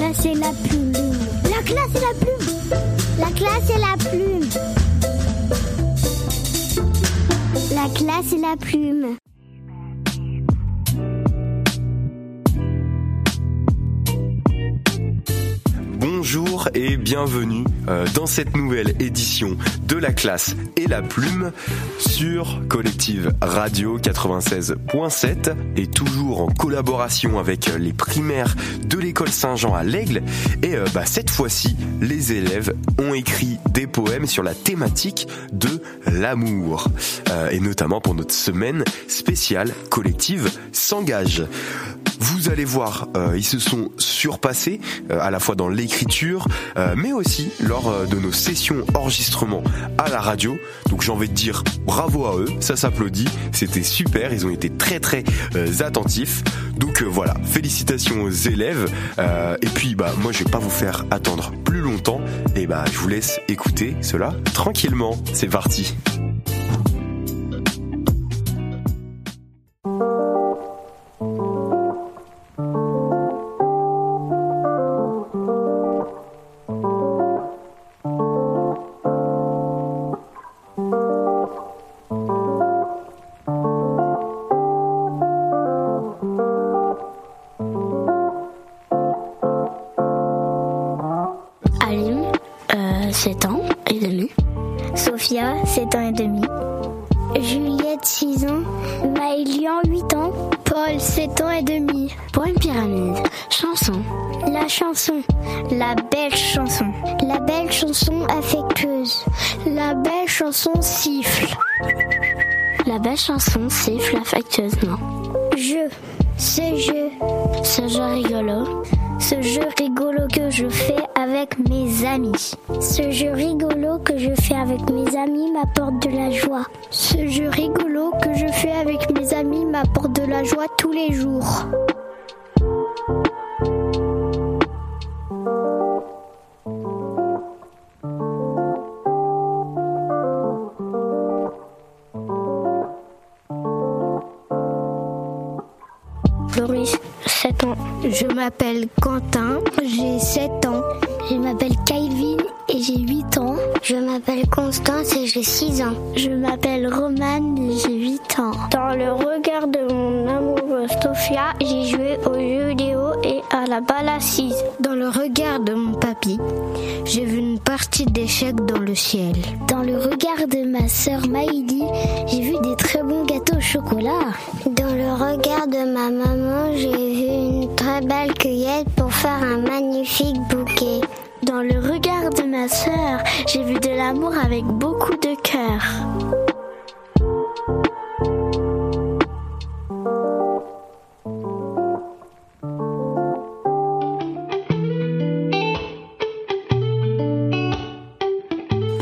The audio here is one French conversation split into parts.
classe et la plume. La classe et la plume. La classe et la plume. La classe et la plume. Bonjour et bienvenue euh, dans cette nouvelle édition de la classe et la plume sur Collective Radio 96.7 et toujours en collaboration avec les primaires de l'école Saint-Jean à l'Aigle. Et euh, bah, cette fois-ci, les élèves ont écrit des poèmes sur la thématique de l'amour euh, et notamment pour notre semaine spéciale Collective s'engage. Vous allez voir, euh, ils se sont surpassés euh, à la fois dans l'écriture, euh, mais aussi lors de nos sessions enregistrement à la radio. Donc j'ai envie de dire bravo à eux, ça s'applaudit, c'était super, ils ont été très très attentifs. Donc voilà, félicitations aux élèves. et puis bah moi je vais pas vous faire attendre plus longtemps. Et bah je vous laisse écouter cela tranquillement. C'est parti. Ce jeu rigolo que je fais avec mes amis m'apporte de la joie. Ce jeu rigolo que je fais avec mes amis m'apporte de la joie tous les jours. Floris, 7 ans. Je m'appelle Quentin, j'ai 7 ans. Je m'appelle Je m'appelle Constance et j'ai 6 ans. Je m'appelle Romane et j'ai 8 ans. Dans le regard de mon amoureuse Sophia, j'ai joué aux jeux vidéo et à la balle assise. Dans le regard de mon papy, j'ai vu une partie d'échecs dans le ciel. Dans le regard de ma sœur Maïli, j'ai vu des très bons gâteaux au chocolat. Dans le regard de ma maman, j'ai vu une très belle cueillette pour faire un magnifique bouquet. Dans le regard de ma sœur, j'ai vu de l'amour avec beaucoup de cœur.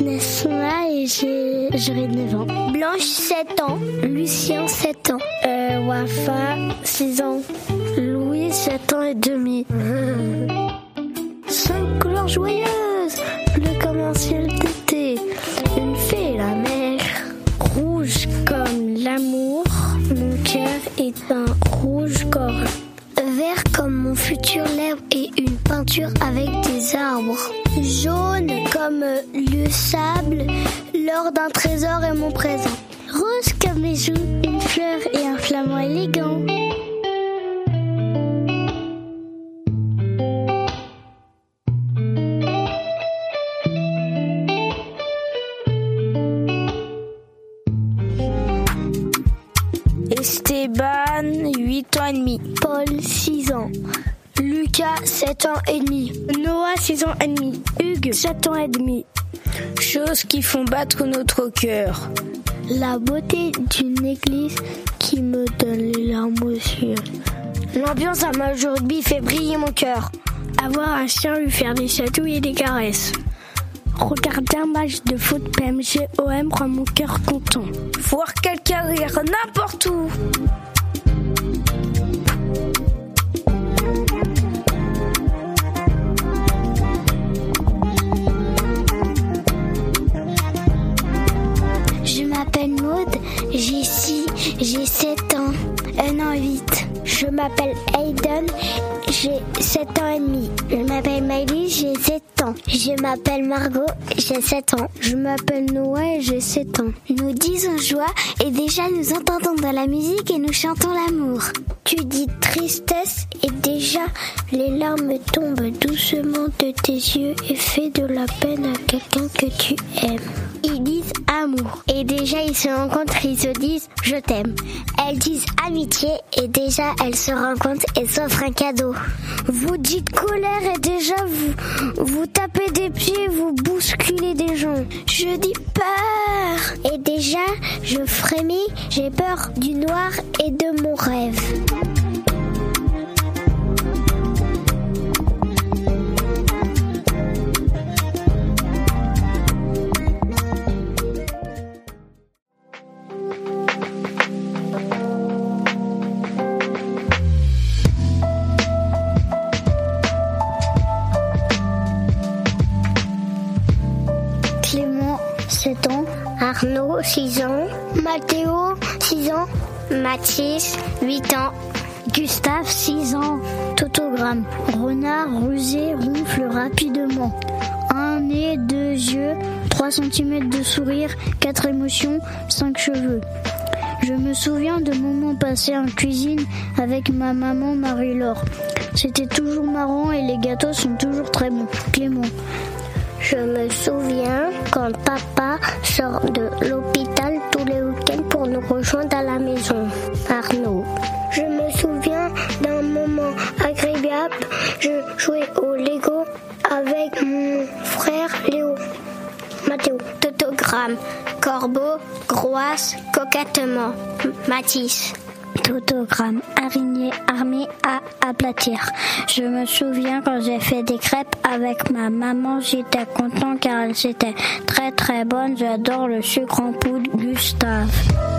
Nesma et j'ai j'aurai 9 ans. Blanche 7 ans. Lucien 7 ans. Euh, Wafa 6 ans. Louis 7 ans et demi. Esteban, 8 ans et demi. Paul, 6 ans. Lucas, 7 ans et demi. Noah, 6 ans et demi. Hugues, 7 ans et demi. Choses qui font battre notre cœur. La beauté d'une église qui me donne les larmes aux yeux. L'ambiance à de rugby fait briller mon cœur. Avoir un chien, lui faire des chatouilles et des caresses. Regarder un match de foot PMG OM rend mon cœur content. Voir quelqu'un rire n'importe où. Je m'appelle Maude, j'ai 6, j'ai 7 ans, 1 an 8. Je m'appelle Aiden, j'ai 7 ans et demi. Je m'appelle Maëlys, j'ai 7 ans. Je m'appelle Margot, j'ai 7 ans. Je m'appelle Noah et j'ai 7 ans. Nous disons joie et déjà nous entendons dans la musique et nous chantons l'amour. Tu dis tristesse et déjà les larmes tombent doucement de tes yeux et fais de la peine à quelqu'un que tu aimes. Ils disent amour et déjà ils se rencontrent, ils se disent je t'aime. Elles disent amitié et déjà elles se rencontrent et s'offrent un cadeau. Vous dites colère et déjà vous, vous tapez des pieds, vous bousculez des gens. Je dis peur et déjà je frémis, j'ai peur du noir et de mon rêve. Arnaud, 6 ans. Mathéo, 6 ans. Mathis, 8 ans. Gustave, 6 ans. Totogramme. Renard rusé ronfle rapidement. Un nez, deux yeux, 3 cm de sourire, 4 émotions, 5 cheveux. Je me souviens de moments passés en cuisine avec ma maman Marie-Laure. C'était toujours marrant et les gâteaux sont toujours très bons. Clément. Je me souviens quand papa sort de l'hôpital tous les week-ends pour nous rejoindre à la maison. Arnaud. Je me souviens d'un moment agréable. Je jouais au Lego avec mon frère Léo. Mathéo. Totogramme. Corbeau, groisse, coquettement. Mathis. Totogramme, araignée armée à aplatir. Je me souviens quand j'ai fait des crêpes avec ma maman, j'étais content car elles étaient très très bonnes. J'adore le sucre en poudre Gustave.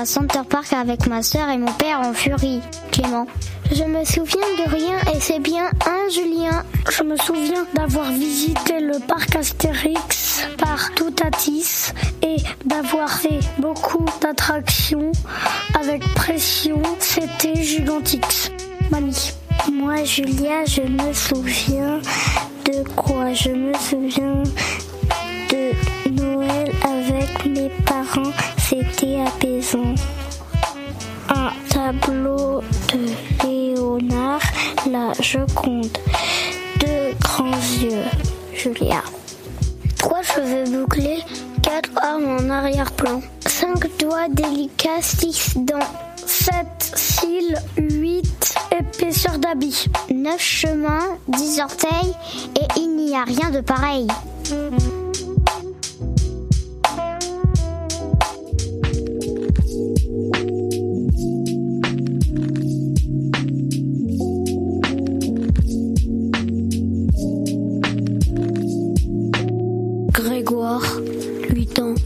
À Center Park avec ma soeur et mon père en furie. Clément. Je me souviens de rien et c'est bien un Julien. Je me souviens d'avoir visité le parc Astérix par Toutatis et d'avoir fait beaucoup d'attractions avec pression. C'était Gigantix. Mamie. Moi, Julia, je me souviens de quoi? Je me souviens mes parents. C'était apaisant. Un tableau de Léonard, la Joconde. Deux grands yeux, Julia. Trois cheveux bouclés, quatre armes en arrière-plan. Cinq doigts délicats, six dents. Sept cils, huit épaisseurs d'habit. Neuf chemins, dix orteils, et il n'y a rien de pareil.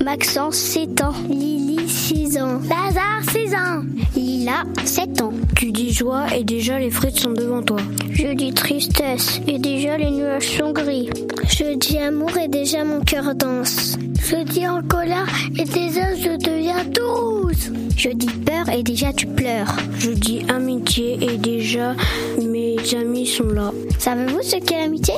Maxence, 7 ans. Lily, 6 ans. Lazare, 6 ans. Lila, 7 ans. Tu dis joie et déjà les frites sont devant toi. Je dis tristesse et déjà les nuages sont gris. Je dis amour et déjà mon cœur danse. Je dis en colère et déjà je deviens douce. Je dis peur et déjà tu pleures. Je dis amitié et déjà mes amis sont là. Savez-vous ce qu'est l'amitié?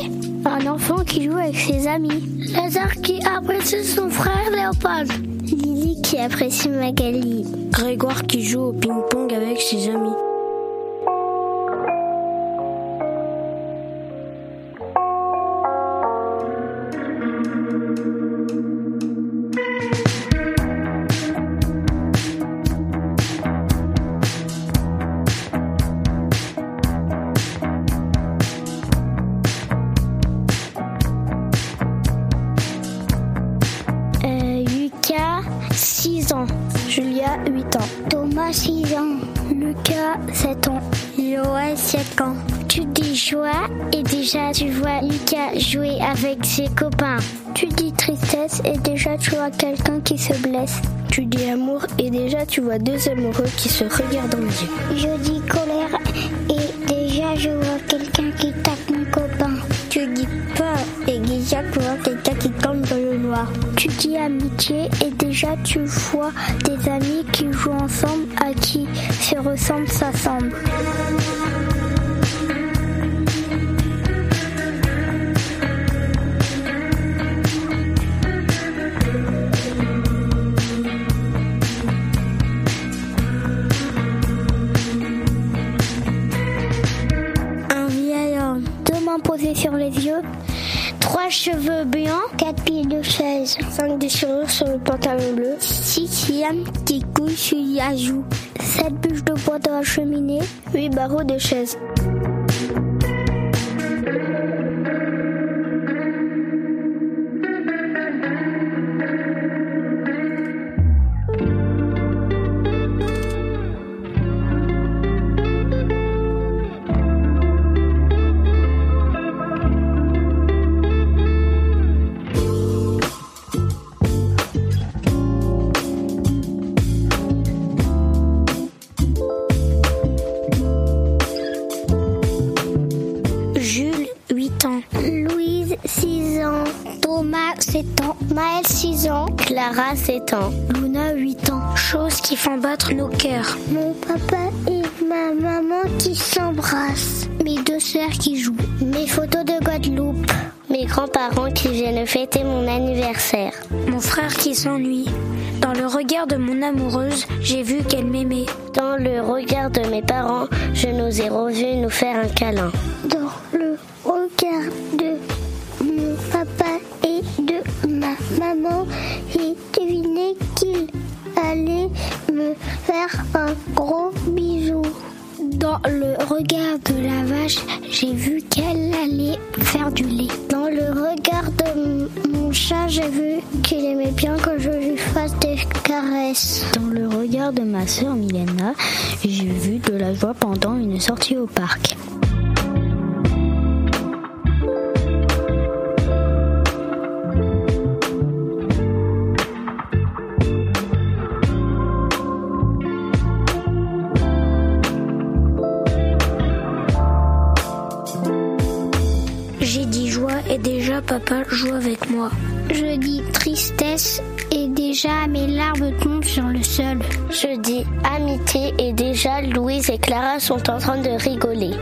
Un enfant qui joue avec ses amis. Lazare qui apprécie son frère Léopold. Lily qui apprécie Magali. Grégoire qui joue au ping-pong avec ses amis. Lucas, 7 ans. Joël, 7 ans. Tu dis joie et déjà tu vois Lucas jouer avec ses copains. Tu dis tristesse et déjà tu vois quelqu'un qui se blesse. Tu dis amour et déjà tu vois deux amoureux qui se regardent les yeux. Je dis colère et déjà je vois quelqu'un qui tape mon copain. Dis amitié et déjà tu vois des amis qui jouent ensemble à qui se ressemble s'assemble. posé sur les yeux, trois cheveux blancs, quatre pieds de chaise, cinq déchirures sur le pantalon bleu, six yams qui couchent sur la joue, sept bûches de bois dans la cheminée, huit barreaux de chaise. Maël 6 ans, Clara 7 ans, Luna 8 ans. Choses qui font battre nos cœurs. Mon papa et ma maman qui s'embrassent. Mes deux sœurs qui jouent. Mes photos de Guadeloupe. Mes grands-parents qui viennent fêter mon anniversaire. Mon frère qui s'ennuie. Dans le regard de mon amoureuse, j'ai vu qu'elle m'aimait. Dans le regard de mes parents, je nous ai revus nous faire un câlin. Allait me faire un gros bisou. Dans le regard de la vache, j'ai vu qu'elle allait faire du lait. Dans le regard de mon chat, j'ai vu qu'il aimait bien que je lui fasse des caresses. Dans le regard de ma sœur Milena, j'ai vu de la joie pendant une sortie au parc. Papa joue avec moi. Je dis tristesse et déjà mes larmes tombent sur le sol. Je dis amitié et déjà Louise et Clara sont en train de rigoler.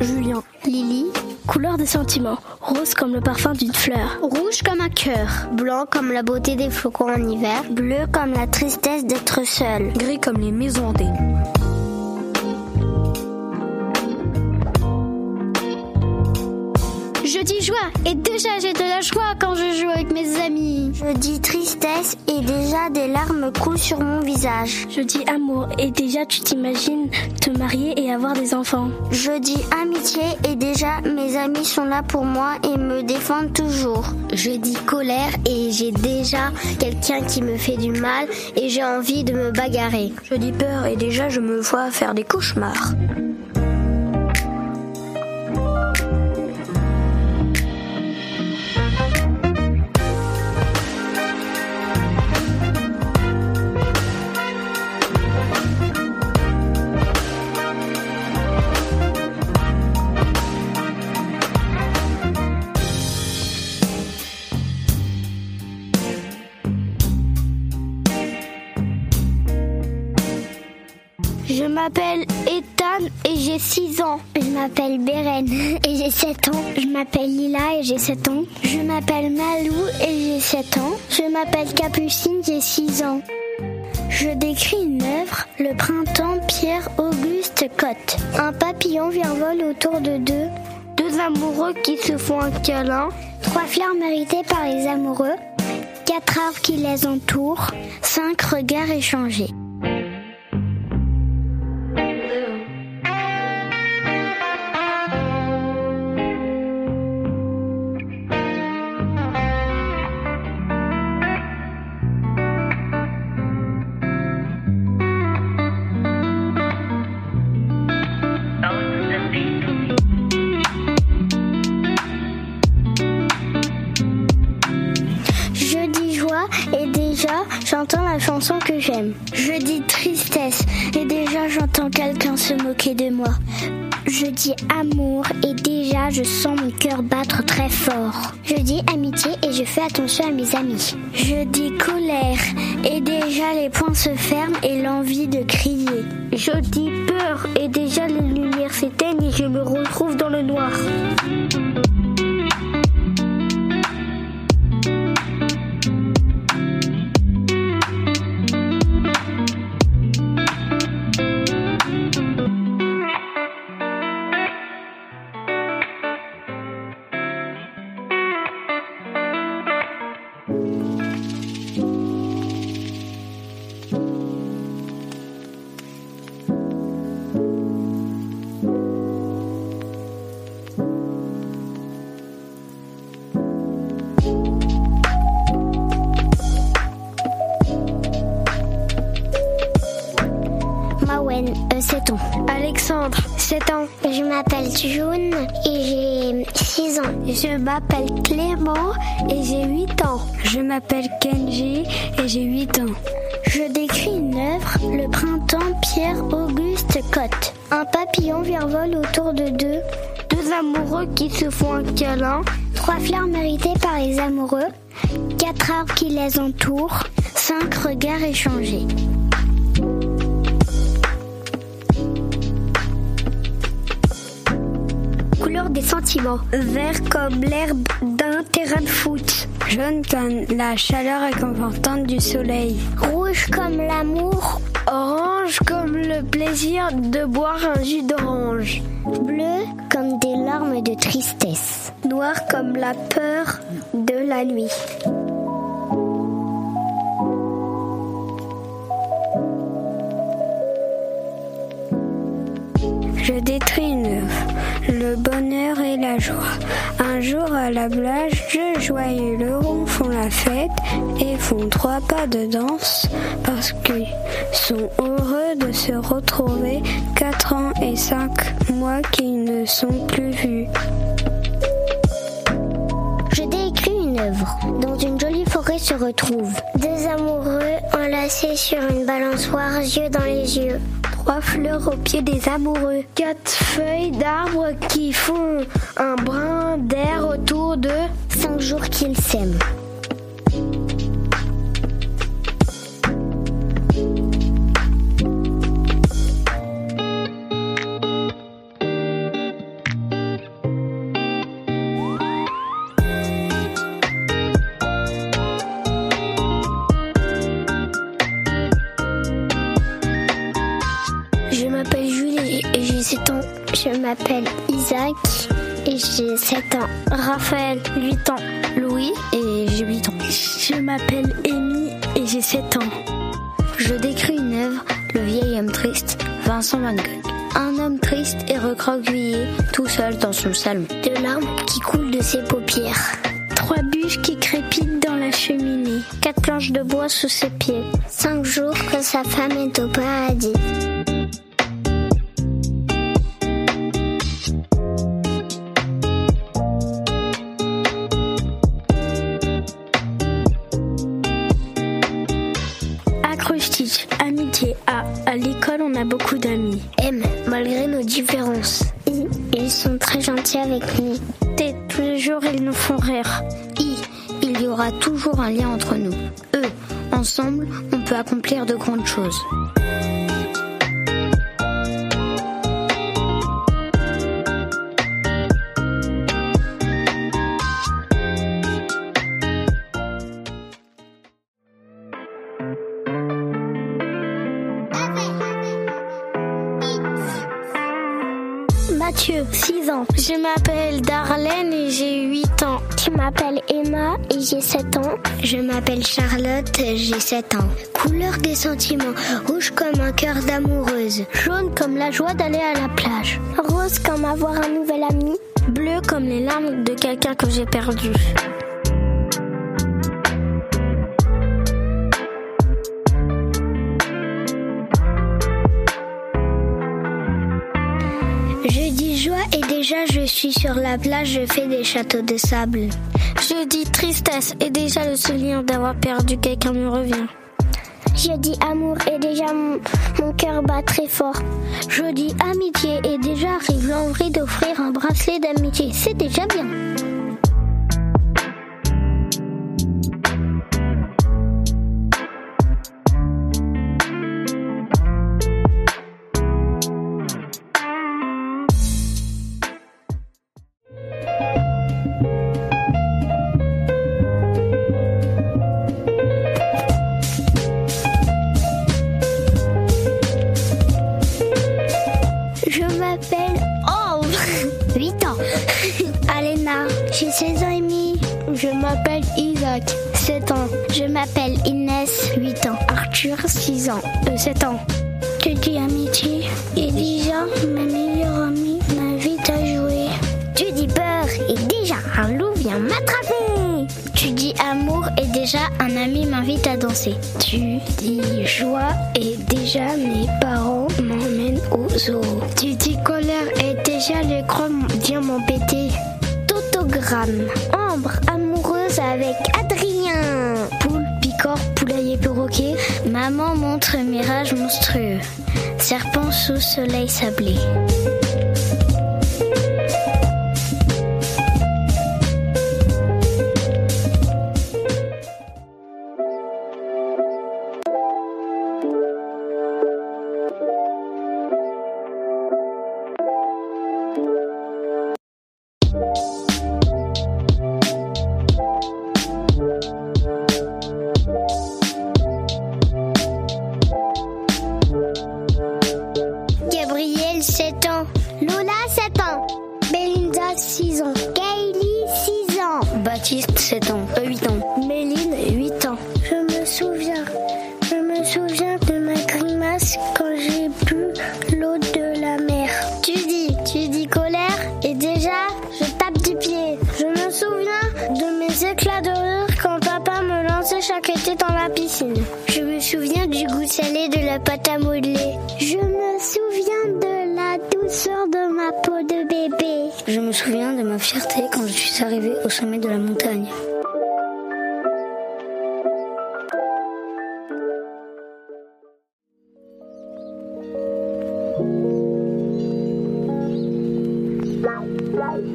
Julien, Lily, couleur des sentiments, rose comme le parfum d'une fleur, rouge comme un cœur, blanc comme la beauté des flocons en hiver, bleu comme la tristesse d'être seul, gris comme les maisons hantées. Joie et déjà j'ai de la joie quand je joue avec mes amis. Je dis tristesse et déjà des larmes coulent sur mon visage. Je dis amour et déjà tu t'imagines te marier et avoir des enfants. Je dis amitié et déjà mes amis sont là pour moi et me défendent toujours. Je dis colère et j'ai déjà quelqu'un qui me fait du mal et j'ai envie de me bagarrer. Je dis peur et déjà je me vois faire des cauchemars. M'appelle Ethan et j'ai 6 ans. Je m'appelle Beren et j'ai 7 ans. Je m'appelle Lila et j'ai 7 ans. Je m'appelle Malou et j'ai 7 ans. Je m'appelle Capucine, j'ai 6 ans. Je décris une œuvre, Le printemps Pierre-Auguste Cotte. Un papillon vol autour de deux. Deux amoureux qui se font un câlin. Trois fleurs méritées par les amoureux. Quatre arbres qui les entourent. Cinq regards échangés. Quelqu'un se moquer de moi. Je dis amour et déjà je sens mon cœur battre très fort. Je dis amitié et je fais attention à mes amis. Je dis colère et déjà les poings se ferment et l'envie de crier. Je dis peur et déjà les lumières s'éteignent et je me retrouve dans le noir. M'appelle Clément et j'ai 8 ans. Je m'appelle Kenji et j'ai 8 ans. Je décris une œuvre, Le printemps Pierre-Auguste Cotte. Un papillon vol autour de deux. Deux amoureux qui se font un câlin. Trois fleurs méritées par les amoureux. Quatre arbres qui les entourent. Cinq regards échangés. Des sentiments. Vert comme l'herbe d'un terrain de foot. Jaune comme la chaleur réconfortante du soleil. Rouge comme l'amour. Orange comme le plaisir de boire un jus d'orange. Bleu comme des larmes de tristesse. Noir comme la peur de la nuit. Je détruis une œuvre le bonheur et la joie. Un jour à la plage, deux joyeux ronds font la fête et font trois pas de danse parce qu'ils sont heureux de se retrouver quatre ans et cinq mois qu'ils ne sont plus vus. Je décris une œuvre. Dans une jolie forêt se retrouvent deux amoureux enlacés sur une balançoire, yeux dans les yeux trois fleurs au pied des amoureux, quatre feuilles d'arbres qui font un brin d'air autour de cinq jours qu'ils s'aiment. Et j'ai 7 ans. Raphaël, 8 ans. Louis et j'ai 8 ans. Je m'appelle Amy et j'ai 7 ans. Je décris une œuvre, Le vieil homme triste, Vincent Van Gogh. Un homme triste et recroquevillé, tout seul dans son salon. De larmes qui coulent de ses paupières. Trois bûches qui crépitent dans la cheminée. Quatre planches de bois sous ses pieds. Cinq jours que sa femme est au paradis. Beaucoup d'amis. M, malgré nos différences. I, ils sont très gentils avec nous. T, tous les jours ils nous font rire. I, il y aura toujours un lien entre nous. E, ensemble, on peut accomplir de grandes choses. J'ai 7 ans. Je m'appelle Charlotte, j'ai 7 ans. Couleur des sentiments, rouge comme un cœur d'amoureuse. Jaune comme la joie d'aller à la plage. Rose comme avoir un nouvel ami. Bleu comme les larmes de quelqu'un que j'ai perdu. Déjà je suis sur la plage, je fais des châteaux de sable. Je dis tristesse et déjà le souvenir d'avoir perdu quelqu'un me revient. Je dis amour et déjà mon, mon cœur bat très fort. Je dis amitié et déjà arrive l'envie d'offrir un bracelet d'amitié. C'est déjà bien. Je m'appelle Isaac, 7 ans. Je m'appelle Inès, 8 ans. Arthur, 6 ans, 7 ans. Tu dis amitié et déjà ma meilleure amie m'invite à jouer. Tu dis peur et déjà un loup vient m'attraper. Tu dis amour et déjà un ami m'invite à danser. Tu dis joie et déjà mes parents m'emmènent au zoo. Ambre, amoureuse avec Adrien. Poule, picor, poulailler, perroquet. Maman montre mirage monstrueux. Serpent sous soleil sablé.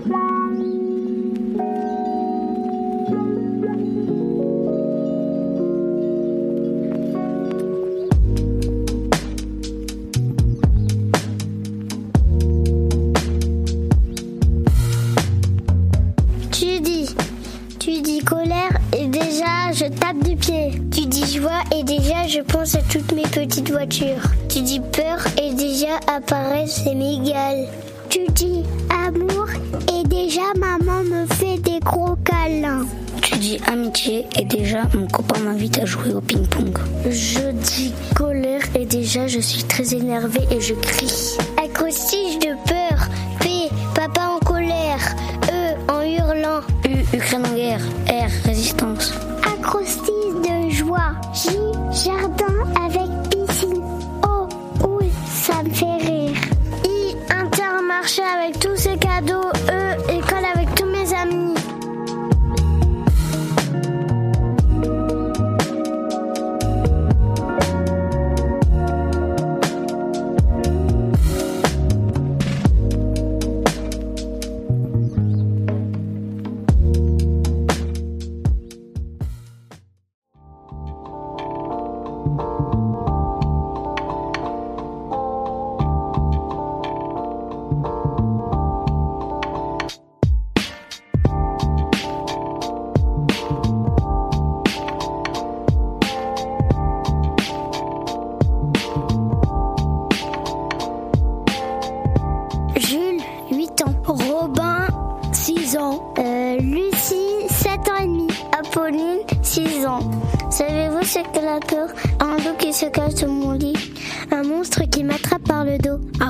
Pense et déjà mon copain m'invite à jouer au ping-pong. Je dis colère et déjà je suis très énervée et je crie.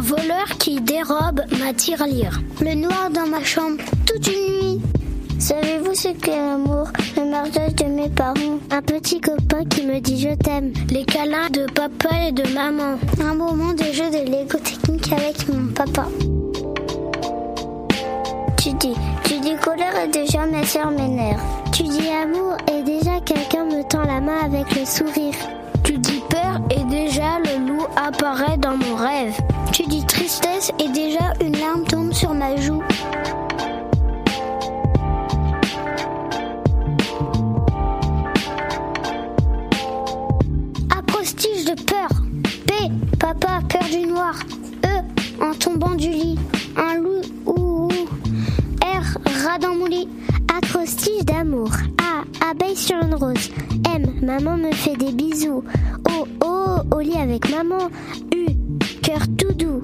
Un voleur qui dérobe ma tirelire. Le noir dans ma chambre toute une nuit. Savez-vous ce qu'est l'amour Le mariage de mes parents. Un petit copain qui me dit je t'aime. Les câlins de papa et de maman. Un moment de jeu de Lego technique avec mon papa. Tu dis, tu dis colère et déjà mes soeurs m'énervent. Tu dis amour et déjà quelqu'un me tend la main avec le sourire. Tu dis peur et déjà le loup apparaît dans mon rêve. Tu dis tristesse et déjà une larme tombe sur ma joue. Acrostiche de peur. P, papa, peur du noir. E, en tombant du lit. Un loup, ou. R, rat dans mon lit. Acrostiche d'amour. A, abeille sur une rose. M, maman me fait des bisous. O, O, au lit avec maman. U, cœur tout doux.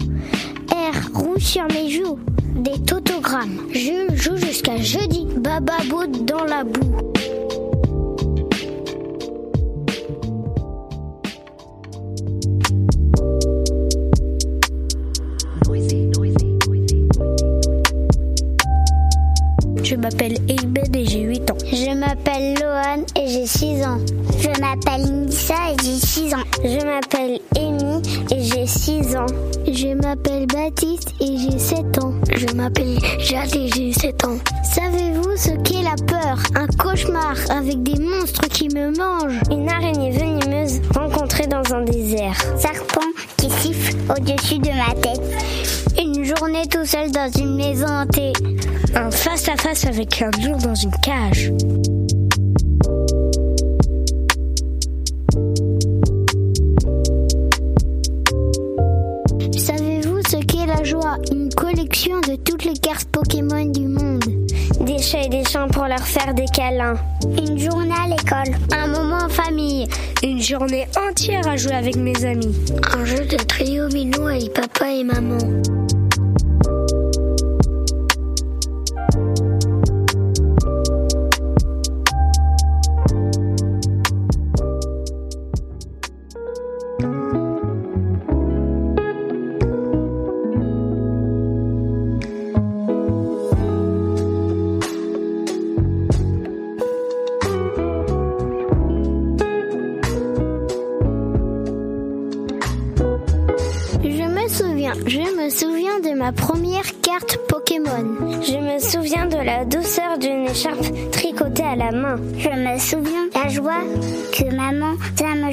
R, rouge sur mes joues. Des totogrammes. Je joue jusqu'à jeudi. Bababo dans la boue. Je m'appelle Eibed et j'ai 8 ans. Je m'appelle Lohan et j'ai 6 ans. Je m'appelle Nissa et j'ai 6 ans. Je m'appelle Et j'ai 6 ans. Je m'appelle Baptiste et j'ai 7 ans. Je m'appelle Jade et j'ai 7 ans. Savez-vous ce qu'est la peur? Un cauchemar avec des monstres qui me mangent. Une araignée venimeuse rencontrée dans un désert. Serpent qui siffle au-dessus de ma tête. Une journée tout seul dans une maison hantée. Un face-à-face avec un lion dans une cage. Pokémon du monde. Des chats et des chiens pour leur faire des câlins. Une journée à l'école. Un moment en famille. Une journée entière à jouer avec mes amis. Un jeu de trio mignon avec papa et maman.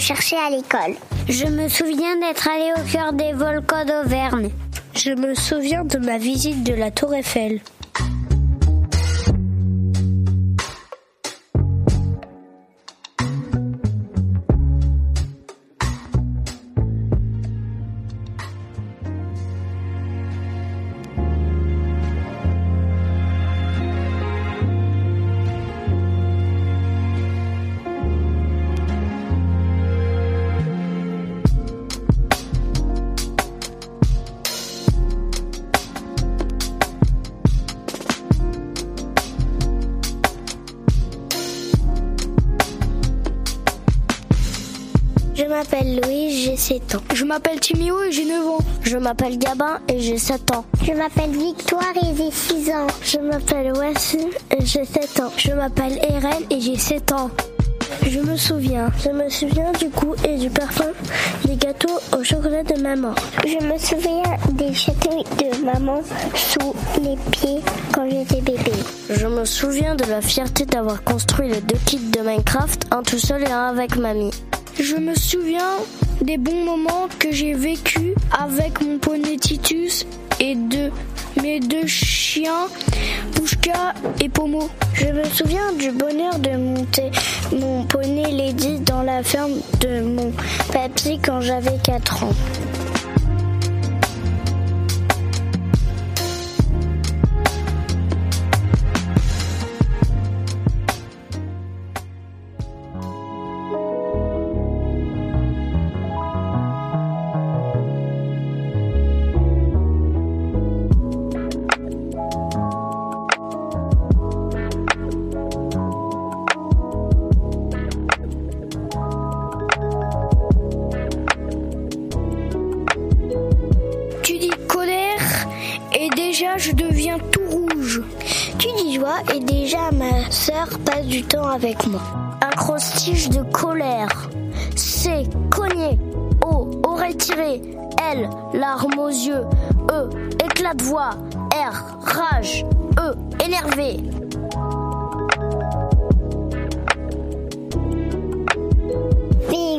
Chercher à l'école. Je me souviens d'être allé au cœur des volcans d'Auvergne. Je me souviens de ma visite de la Tour Eiffel. M'appelle Louise, j'ai 7 ans. Je m'appelle Timéo et j'ai 9 ans. Je m'appelle Gabin et j'ai 7 ans. Je m'appelle Victoire et j'ai 6 ans. Je m'appelle Wassim et j'ai 7 ans. Je m'appelle Eren et j'ai 7 ans. Je me souviens, je me souviens du goût et du parfum des gâteaux au chocolat de maman. Je me souviens des chatouilles de maman sous les pieds quand j'étais bébé. Je me souviens de la fierté d'avoir construit les deux kits de Minecraft, un tout seul et un avec mamie. Je me souviens des bons moments que j'ai vécus avec mon poney Titus et de mes deux chiens, Pushka et Pomo. Je me souviens du bonheur de monter mon poney Lady dans la ferme de mon papy quand j'avais 4 ans. Moi. Acrostiche de colère. C. Cogner. O. Aurait tiré. L. Larme aux yeux. E. Éclat de voix. R. Rage. E. Énervé.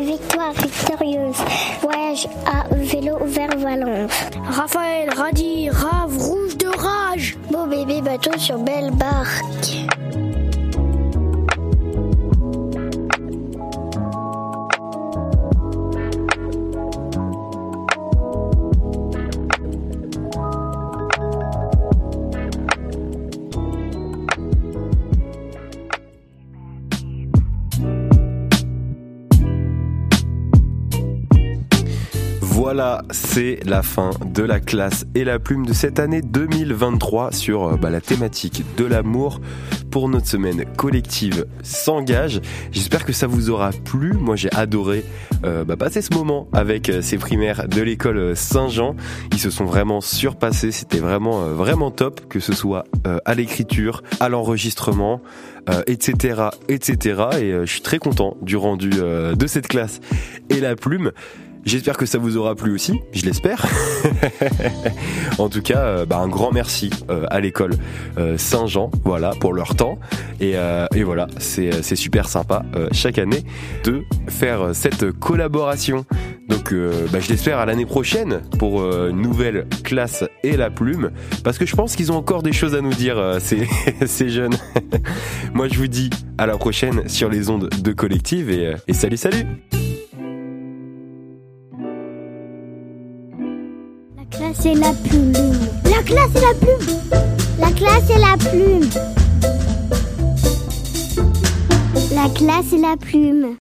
victoire victorieuse. Voyage à vélo vers Valence. Raphaël, radis, rave, rouge de rage. Beau bébé bateau sur belle barque. Voilà, c'est la fin de la classe et la plume de cette année 2023 sur euh, bah, la thématique de l'amour pour notre semaine collective s'engage. J'espère que ça vous aura plu. Moi, j'ai adoré euh, bah, passer ce moment avec euh, ces primaires de l'école Saint-Jean. Ils se sont vraiment surpassés. C'était vraiment vraiment top, que ce soit à l'écriture, à l'enregistrement, etc., etc. Et je suis très content du rendu de cette classe et la plume. J'espère que ça vous aura plu aussi, je l'espère. en tout cas, euh, bah, un grand merci euh, à l'école euh, Saint-Jean, voilà, pour leur temps. Et, et voilà, c'est super sympa chaque année de faire cette collaboration. Donc, bah, je l'espère à l'année prochaine pour nouvelle classe et la plume, parce que je pense qu'ils ont encore des choses à nous dire ces, ces jeunes. Moi, je vous dis à la prochaine sur les ondes de collective et, et salut, salut. Classe et la plume. La classe et la plume. La classe et la plume. La classe et la plume.